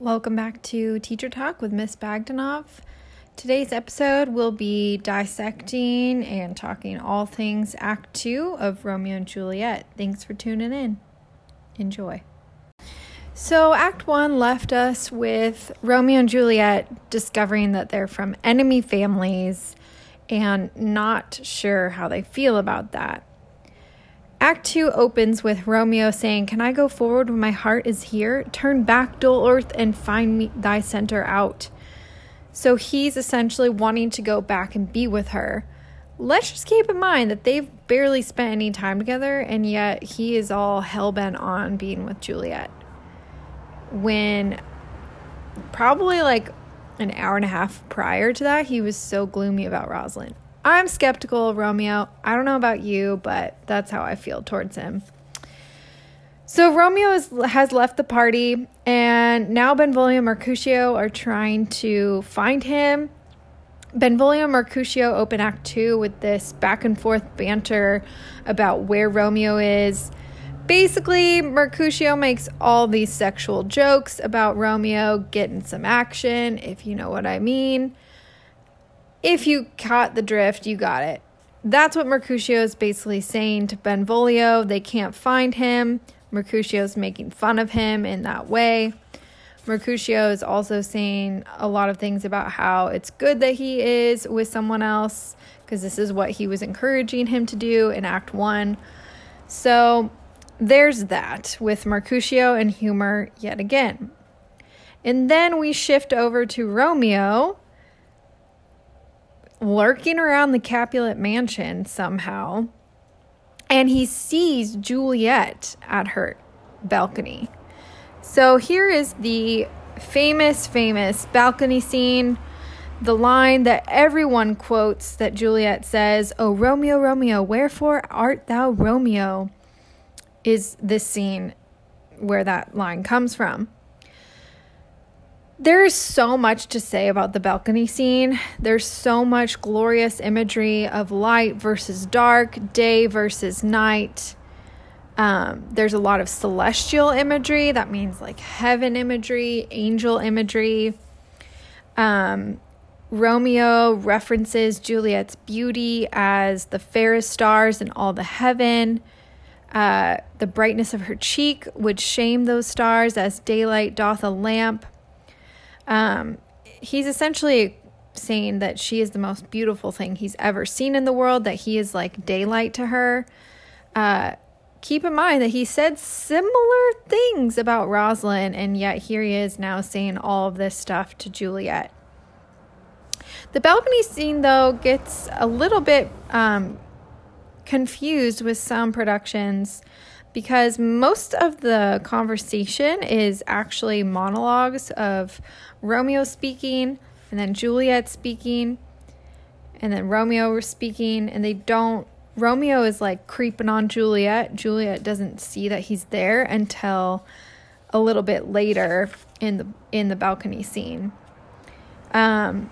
Welcome back to Teacher Talk with Miss Bagdanov. Today's episode will be dissecting and talking all things Act 2 of Romeo and Juliet. Thanks for tuning in. Enjoy. So, Act 1 left us with Romeo and Juliet discovering that they're from enemy families and not sure how they feel about that. Act 2 opens with Romeo saying, Can I go forward when my heart is here? Turn back, dull earth, and find me thy center out. So he's essentially wanting to go back and be with her. Let's just keep in mind that they've barely spent any time together, and yet he is all hell bent on being with Juliet. When probably like an hour and a half prior to that, he was so gloomy about Rosalind. I'm skeptical of Romeo. I don't know about you, but that's how I feel towards him. So Romeo is, has left the party, and now Benvolio and Mercutio are trying to find him. Benvolio and Mercutio open Act Two with this back and forth banter about where Romeo is. Basically, Mercutio makes all these sexual jokes about Romeo getting some action, if you know what I mean if you caught the drift, you got it. That's what Mercutio is basically saying to Benvolio. They can't find him. Mercutio is making fun of him in that way. Mercutio is also saying a lot of things about how it's good that he is with someone else because this is what he was encouraging him to do in Act 1. So there's that with Mercutio and humor yet again. And then we shift over to Romeo lurking around the Capulet mansion somehow, and he sees Juliet at her balcony. So here is the famous, famous balcony scene. The line that everyone quotes that Juliet says, Oh, Romeo, Romeo, wherefore art thou Romeo? is this scene where that line comes from. There is so much to say about the balcony scene. There's so much glorious imagery of light versus dark, day versus night. Um, there's a lot of celestial imagery. That means like heaven imagery, angel imagery. Um, Romeo references Juliet's beauty as the fairest stars in all the heaven. Uh, the brightness of her cheek would shame those stars as daylight doth a lamp. Um, he's essentially saying that she is the most beautiful thing he's ever seen in the world, that he is like daylight to her. Uh, keep in mind that he said similar things about Rosalind, and yet here he is now saying all of this stuff to Juliet. The balcony scene, though, gets a little bit um, confused with some productions because most of the conversation is actually monologues of Romeo speaking and then Juliet speaking and then Romeo speaking and they don't Romeo is like creeping on Juliet. Juliet doesn't see that he's there until a little bit later in the in the balcony scene. Um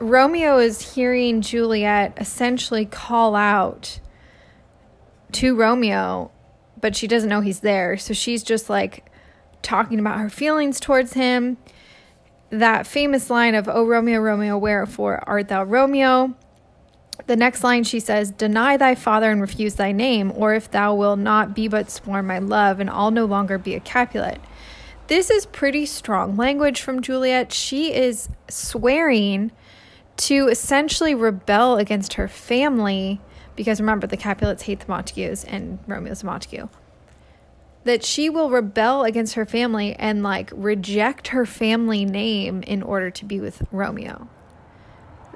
Romeo is hearing Juliet essentially call out to Romeo but she doesn't know he's there. So she's just like talking about her feelings towards him. That famous line of, Oh, Romeo, Romeo, wherefore art thou Romeo? The next line she says, Deny thy father and refuse thy name, or if thou wilt not be but sworn my love, and I'll no longer be a Capulet. This is pretty strong language from Juliet. She is swearing to essentially rebel against her family because remember, the Capulets hate the Montagues and Romeo's a Montague. That she will rebel against her family and like reject her family name in order to be with Romeo.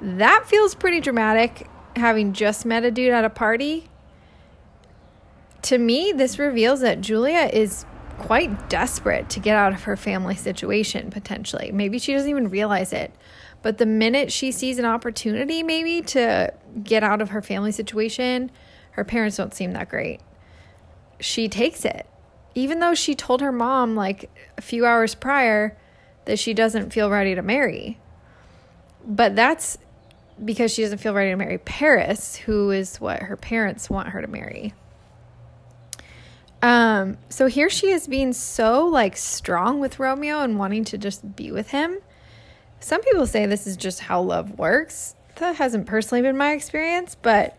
That feels pretty dramatic, having just met a dude at a party. To me, this reveals that Juliet is quite desperate to get out of her family situation, potentially. Maybe she doesn't even realize it. But the minute she sees an opportunity, maybe to get out of her family situation, her parents don't seem that great. She takes it. Even though she told her mom, like a few hours prior, that she doesn't feel ready to marry. But that's because she doesn't feel ready to marry Paris, who is what her parents want her to marry. Um, so here she is being so like strong with Romeo and wanting to just be with him. Some people say this is just how love works. That hasn't personally been my experience, but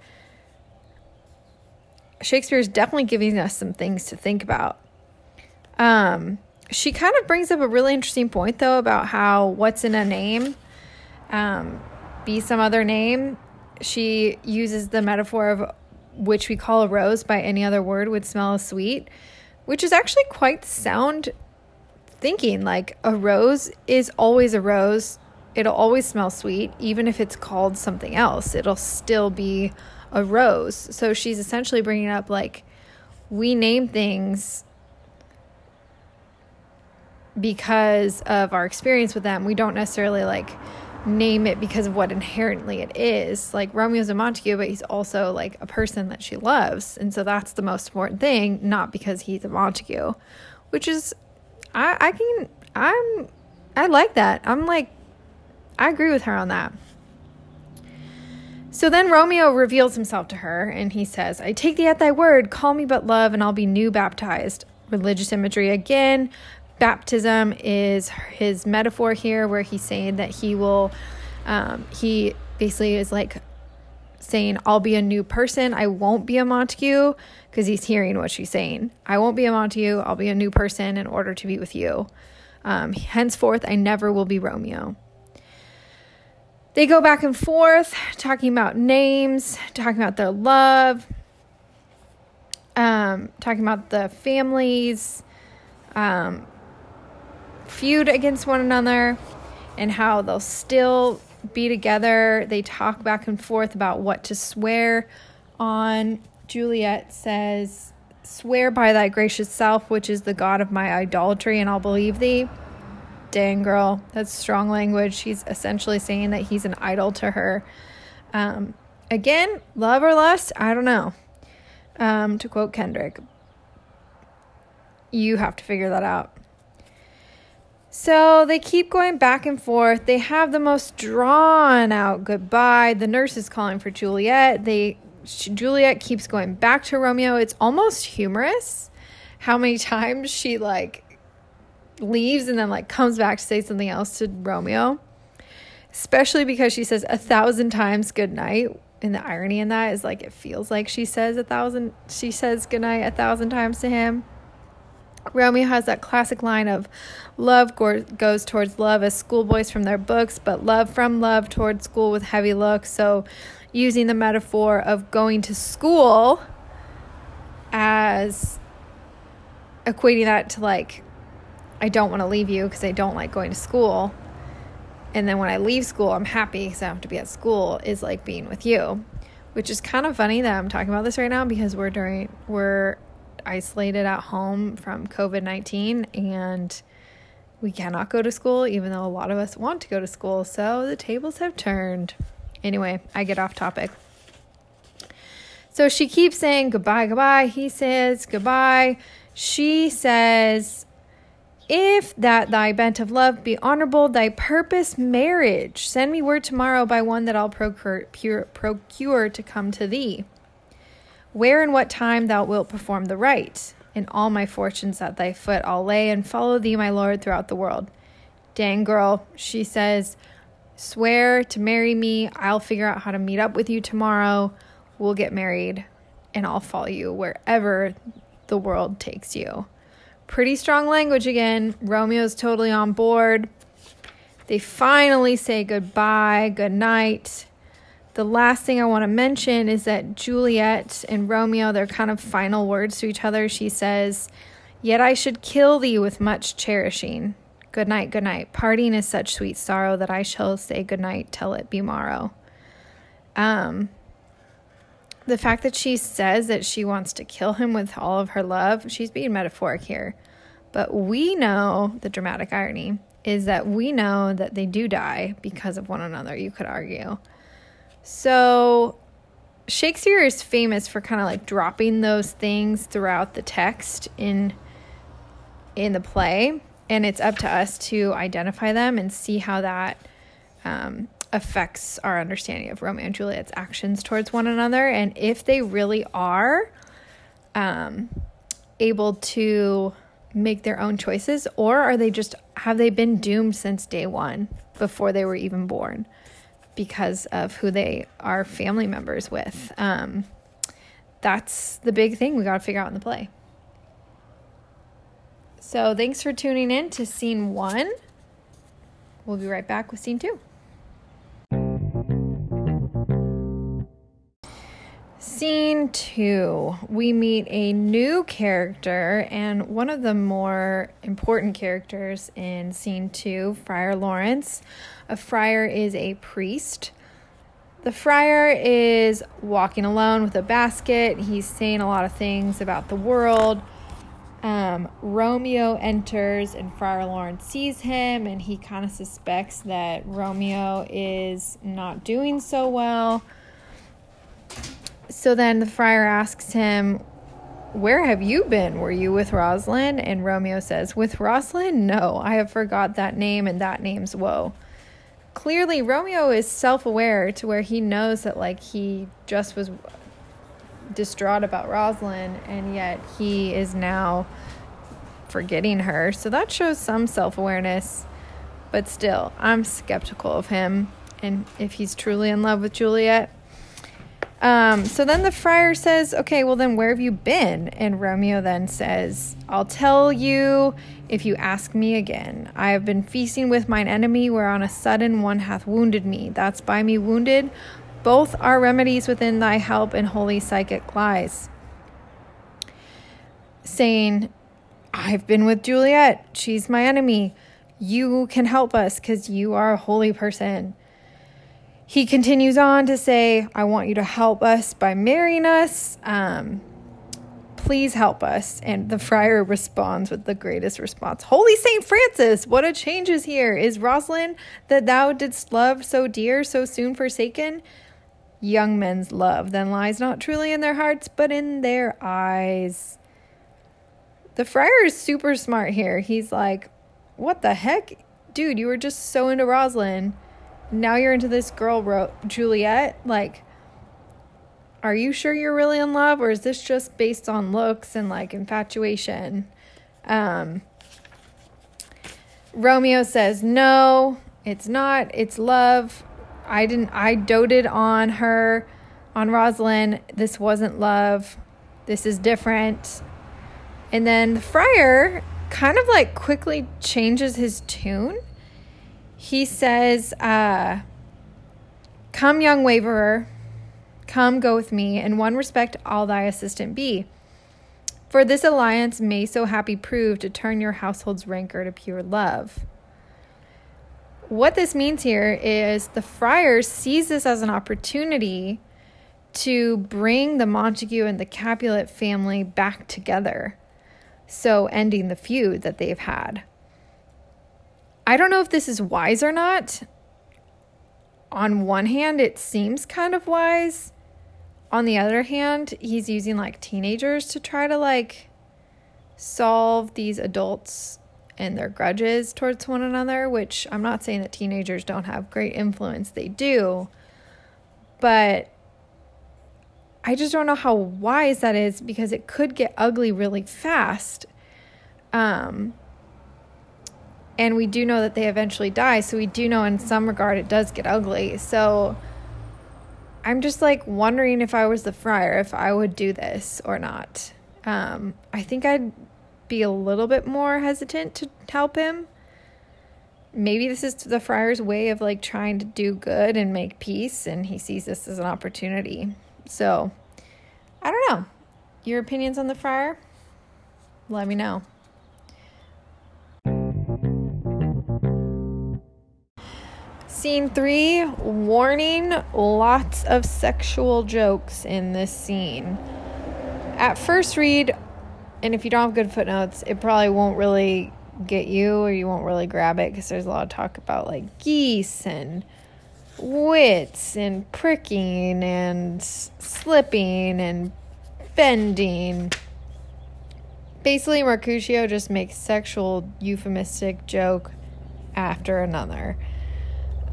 Shakespeare is definitely giving us some things to think about. Um, she kind of brings up a really interesting point though about how what's in a name um, be some other name. She uses the metaphor of which we call a rose by any other word would smell as sweet, which is actually quite sound thinking. Like a rose is always a rose, it'll always smell sweet, even if it's called something else, it'll still be a rose. So she's essentially bringing up like we name things because of our experience with them. We don't necessarily like name it because of what inherently it is. Like Romeo's a Montague, but he's also like a person that she loves. And so that's the most important thing, not because he's a Montague, which is, I, I can, I'm, I like that. I'm like, I agree with her on that. So then Romeo reveals himself to her and he says, I take thee at thy word, call me but love, and I'll be new baptized. Religious imagery again, baptism is his metaphor here where he's saying that he will um, he basically is like saying i'll be a new person. I won't be a montague because he's hearing what she's saying. I won't be a montague. I'll be a new person in order to be with you. Um, henceforth i never will be romeo. They go back and forth talking about names talking about their love um, talking about the families um, feud against one another and how they'll still be together. They talk back and forth about what to swear on. Juliet says, Swear by thy gracious self, which is the God of my idolatry, and I'll believe thee. Dang, girl, that's strong language. She's essentially saying that he's an idol to her. Um, again, love or lust, I don't know. Um, to quote Kendrick, you have to figure that out. So they keep going back and forth. They have the most drawn out goodbye. The nurse is calling for Juliet. They Juliet keeps going back to Romeo. It's almost humorous how many times she like leaves and then like comes back to say something else to Romeo. Especially because she says a thousand times good night. And the irony in that is like it feels like she says a thousand she says good night a thousand times to him. Romeo has that classic line of love go- goes towards love as schoolboys from their books, but love from love towards school with heavy looks. So, using the metaphor of going to school as equating that to like, I don't want to leave you because I don't like going to school. And then when I leave school, I'm happy because I have to be at school, is like being with you. Which is kind of funny that I'm talking about this right now because we're during, we're isolated at home from COVID 19 and we cannot go to school, even though a lot of us want to go to school. So the tables have turned. Anyway, I get off topic. So she keeps saying goodbye, goodbye. He says goodbye. She says, If that thy bent of love be honorable, thy purpose marriage, send me word tomorrow by one that I'll procure, procure to come to thee where and what time thou wilt perform the rite. In all my fortunes at thy foot I'll lay and follow thee, my lord, throughout the world. Dang girl, she says, swear to marry me. I'll figure out how to meet up with you tomorrow. We'll get married and I'll follow you wherever the world takes you. Pretty strong language again. Romeo's totally on board. They finally say goodbye, good night the last thing I want to mention is that Juliet and Romeo, their kind of final words to each other, she says, Yet I should kill thee with much cherishing. Good night, good night. Parting is such sweet sorrow that I shall say good night till it be morrow. Um, the fact that she says that she wants to kill him with all of her love, she's being metaphoric here. But we know the dramatic irony is that we know that they do die because of one another, you could argue. So Shakespeare is famous for kind of like dropping those things throughout the text in in the play, and it's up to us to identify them and see how that um, affects our understanding of Romeo and Juliet's actions towards one another, and if they really are um, able to make their own choices or are they just have they been doomed since day 1 before they were even born because of who they are family members with. Um, that's the big thing we got to figure out in the play. So thanks for tuning in to scene 1 we'll be right back with scene 2 Scene two, we meet a new character and one of the more important characters in scene two, Friar Lawrence. A friar is a priest. The friar is walking alone with a basket. He's saying a lot of things about the world. Um, Romeo enters and Friar Lawrence sees him and he kind of suspects that Romeo is not doing so well so then the friar asks him, Where have you been? Were you with Rosalind? And Romeo says, With Rosalind? No, I have forgot that name, and that name's Woe. Clearly, Romeo is self aware to where he knows that, like, he just was distraught about Rosalind, and yet he is now forgetting her. So that shows some self awareness. But still, I'm skeptical of him. And if he's truly in love with Juliet, um, so then the friar says, Okay, well, then where have you been? And Romeo then says, I'll tell you if you ask me again. I have been feasting with mine enemy, where on a sudden one hath wounded me. That's by me wounded. Both are remedies within thy help and holy physic lies. Saying, I've been with Juliet. She's my enemy. You can help us because you are a holy person. He continues on to say, I want you to help us by marrying us. Um, please help us. And the friar responds with the greatest response Holy Saint Francis, what a change is here! Is Rosalind that thou didst love so dear, so soon forsaken? Young men's love then lies not truly in their hearts, but in their eyes. The friar is super smart here. He's like, What the heck? Dude, you were just so into Rosalind now you're into this girl, Ro- Juliet. Like, are you sure you're really in love, or is this just based on looks and like infatuation? Um, Romeo says, No, it's not. It's love. I didn't, I doted on her, on Rosalind. This wasn't love. This is different. And then the friar kind of like quickly changes his tune he says, uh, Come, young waverer, come go with me. In one respect, I'll thy assistant be. For this alliance may so happy prove to turn your household's rancor to pure love. What this means here is the friar sees this as an opportunity to bring the Montague and the Capulet family back together, so ending the feud that they've had. I don't know if this is wise or not. On one hand, it seems kind of wise. On the other hand, he's using like teenagers to try to like solve these adults and their grudges towards one another, which I'm not saying that teenagers don't have great influence, they do. But I just don't know how wise that is because it could get ugly really fast. Um, and we do know that they eventually die so we do know in some regard it does get ugly. So i'm just like wondering if i was the friar if i would do this or not. Um, i think i'd be a little bit more hesitant to help him. Maybe this is the friar's way of like trying to do good and make peace and he sees this as an opportunity. So i don't know. Your opinions on the friar? Let me know Scene three warning lots of sexual jokes in this scene. At first read, and if you don't have good footnotes, it probably won't really get you or you won't really grab it because there's a lot of talk about like geese and wits and pricking and slipping and bending. Basically, Mercutio just makes sexual euphemistic joke after another.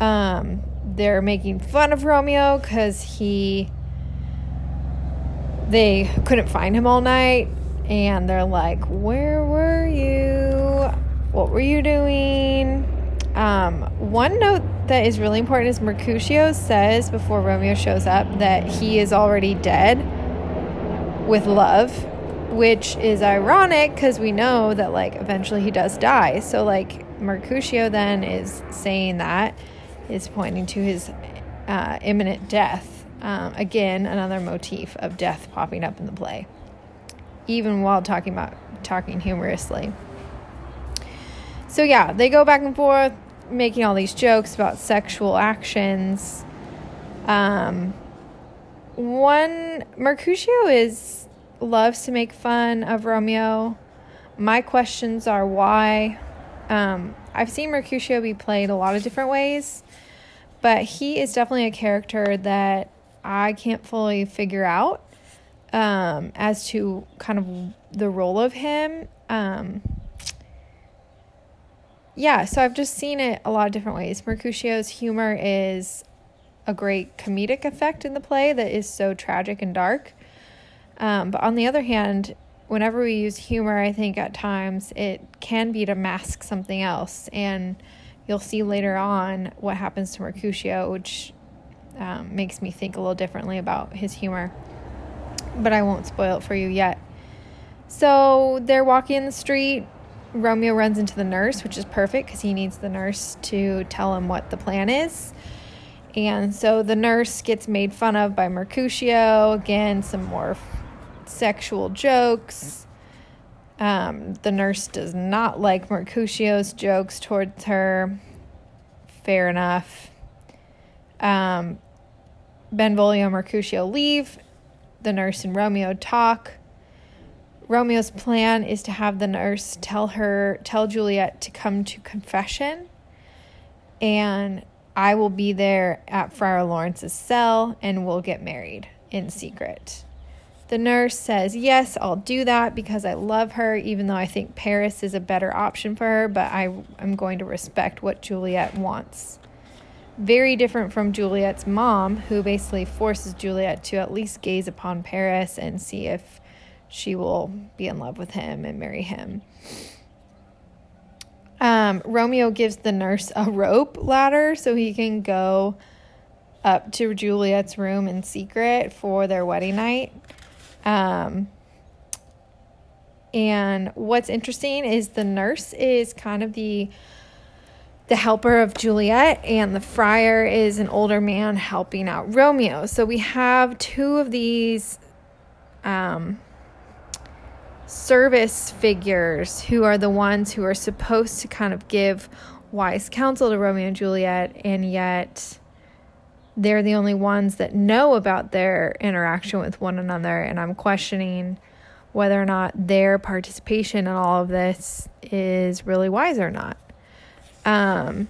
Um, they're making fun of Romeo because he they couldn't find him all night. and they're like, Where were you? What were you doing? Um, one note that is really important is Mercutio says before Romeo shows up that he is already dead with love, which is ironic because we know that like eventually he does die. So like Mercutio then is saying that is pointing to his uh, imminent death. Um, again, another motif of death popping up in the play, even while talking about talking humorously. So yeah, they go back and forth, making all these jokes about sexual actions. Um, one Mercutio is loves to make fun of Romeo. My questions are why. Um, I've seen Mercutio be played a lot of different ways, but he is definitely a character that I can't fully figure out um, as to kind of the role of him. Um, yeah, so I've just seen it a lot of different ways. Mercutio's humor is a great comedic effect in the play that is so tragic and dark. Um, but on the other hand, whenever we use humor, I think at times it can be to mask something else. And you'll see later on what happens to Mercutio, which um, makes me think a little differently about his humor. But I won't spoil it for you yet. So they're walking in the street. Romeo runs into the nurse, which is perfect because he needs the nurse to tell him what the plan is. And so the nurse gets made fun of by Mercutio. Again, some more sexual jokes. Um, the nurse does not like Mercutio's jokes towards her. Fair enough. Um, Benvolio and Mercutio leave. The nurse and Romeo talk. Romeo's plan is to have the nurse tell her, tell Juliet to come to confession, and I will be there at Friar Lawrence's cell and we'll get married in secret. The nurse says, Yes, I'll do that because I love her, even though I think Paris is a better option for her, but I am going to respect what Juliet wants. Very different from Juliet's mom, who basically forces Juliet to at least gaze upon Paris and see if she will be in love with him and marry him. Um, Romeo gives the nurse a rope ladder so he can go up to Juliet's room in secret for their wedding night. Um, and what's interesting is the nurse is kind of the the helper of Juliet, and the friar is an older man helping out Romeo. So we have two of these um, service figures who are the ones who are supposed to kind of give wise counsel to Romeo and Juliet, and yet they're the only ones that know about their interaction with one another. And I'm questioning whether or not their participation in all of this is really wise or not. Um,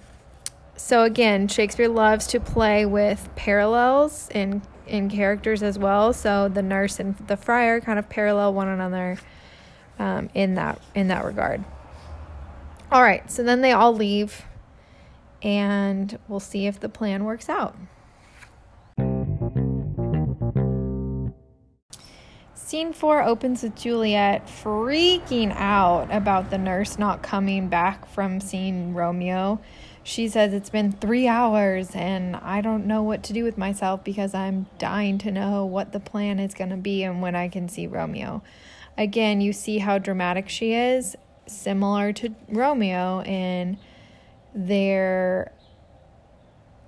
so again, Shakespeare loves to play with parallels in in characters as well. So the nurse and the friar kind of parallel one another um, in that in that regard. All right, so then they all leave, and we'll see if the plan works out. Scene four opens with Juliet freaking out about the nurse not coming back from seeing Romeo. She says it's been three hours and I don't know what to do with myself because I'm dying to know what the plan is going to be and when I can see Romeo. Again, you see how dramatic she is, similar to Romeo, in their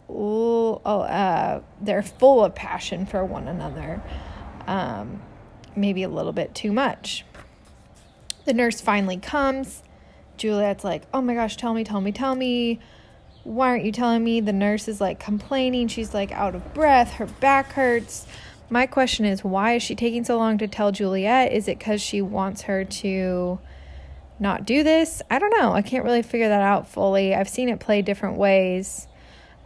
oh, uh, they're full of passion for one another. Um, maybe a little bit too much. The nurse finally comes. Juliet's like, Oh my gosh, tell me, tell me, tell me. Why aren't you telling me? The nurse is like complaining. She's like out of breath. Her back hurts. My question is, why is she taking so long to tell Juliet? Is it because she wants her to not do this? I don't know. I can't really figure that out fully. I've seen it play different ways.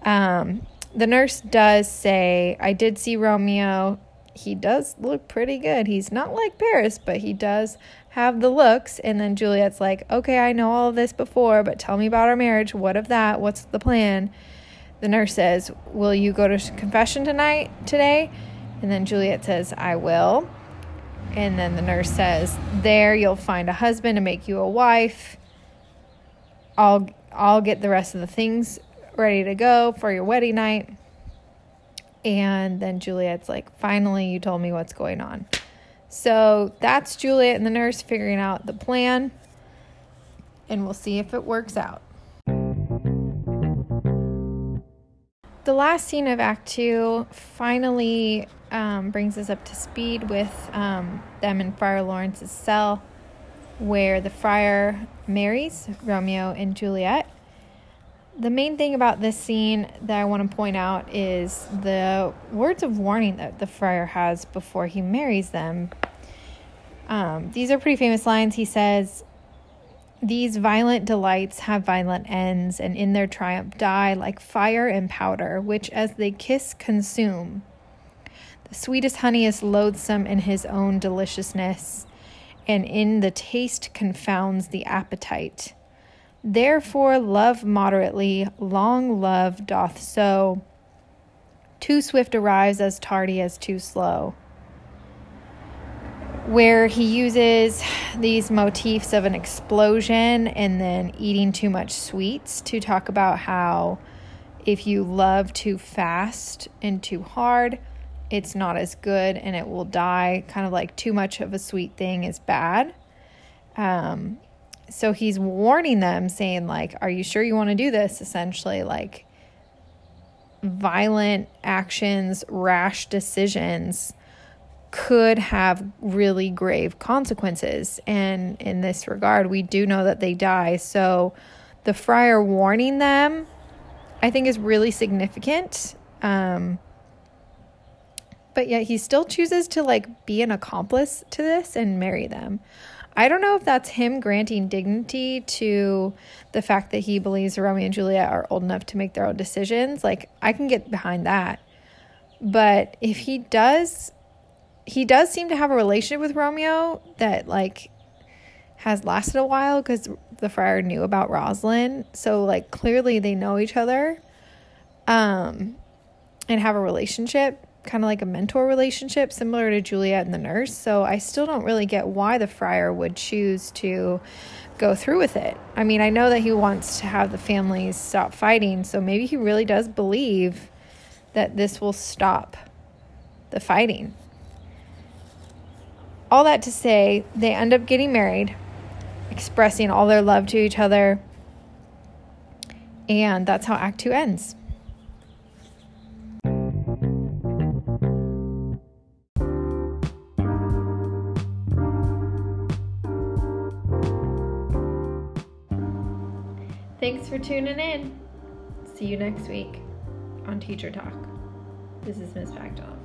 Um, the nurse does say, I did see Romeo. He does look pretty good. He's not like Paris, but he does have the looks. And then Juliet's like, Okay, I know all this before, but tell me about our marriage. What of that? What's the plan? The nurse says, Will you go to confession tonight, today? And then Juliet says, I will. And then the nurse says, There you'll find a husband to make you a wife. I'll I'll get the rest of the things ready to go for your wedding night. And then Juliet's like, Finally, you told me what's going on. So that's Juliet and the nurse figuring out the plan. And we'll see if it works out. The last scene of Act Two finally um, brings us up to speed with um, them in Friar Lawrence's cell, where the friar marries Romeo and Juliet. The main thing about this scene that I want to point out is the words of warning that the friar has before he marries them. Um, these are pretty famous lines. He says, These violent delights have violent ends, and in their triumph die like fire and powder, which as they kiss consume. The sweetest honey is loathsome in his own deliciousness, and in the taste confounds the appetite. Therefore, love moderately, long love doth so. Too swift arrives as tardy as too slow. Where he uses these motifs of an explosion and then eating too much sweets to talk about how if you love too fast and too hard, it's not as good and it will die. Kind of like too much of a sweet thing is bad. Um, so he's warning them, saying, like, are you sure you want to do this? Essentially, like, violent actions, rash decisions could have really grave consequences. And in this regard, we do know that they die. So the friar warning them, I think, is really significant. Um, but yet he still chooses to like be an accomplice to this and marry them. I don't know if that's him granting dignity to the fact that he believes Romeo and Juliet are old enough to make their own decisions. Like, I can get behind that. But if he does, he does seem to have a relationship with Romeo that, like, has lasted a while because the friar knew about Rosalind. So, like, clearly they know each other um, and have a relationship kind of like a mentor relationship, similar to Juliet and the nurse. So I still don't really get why the friar would choose to go through with it. I mean, I know that he wants to have the families stop fighting, so maybe he really does believe that this will stop the fighting. All that to say, they end up getting married, expressing all their love to each other, and that's how Act Two ends. For tuning in. See you next week on Teacher Talk. This is Miss Factol. Out.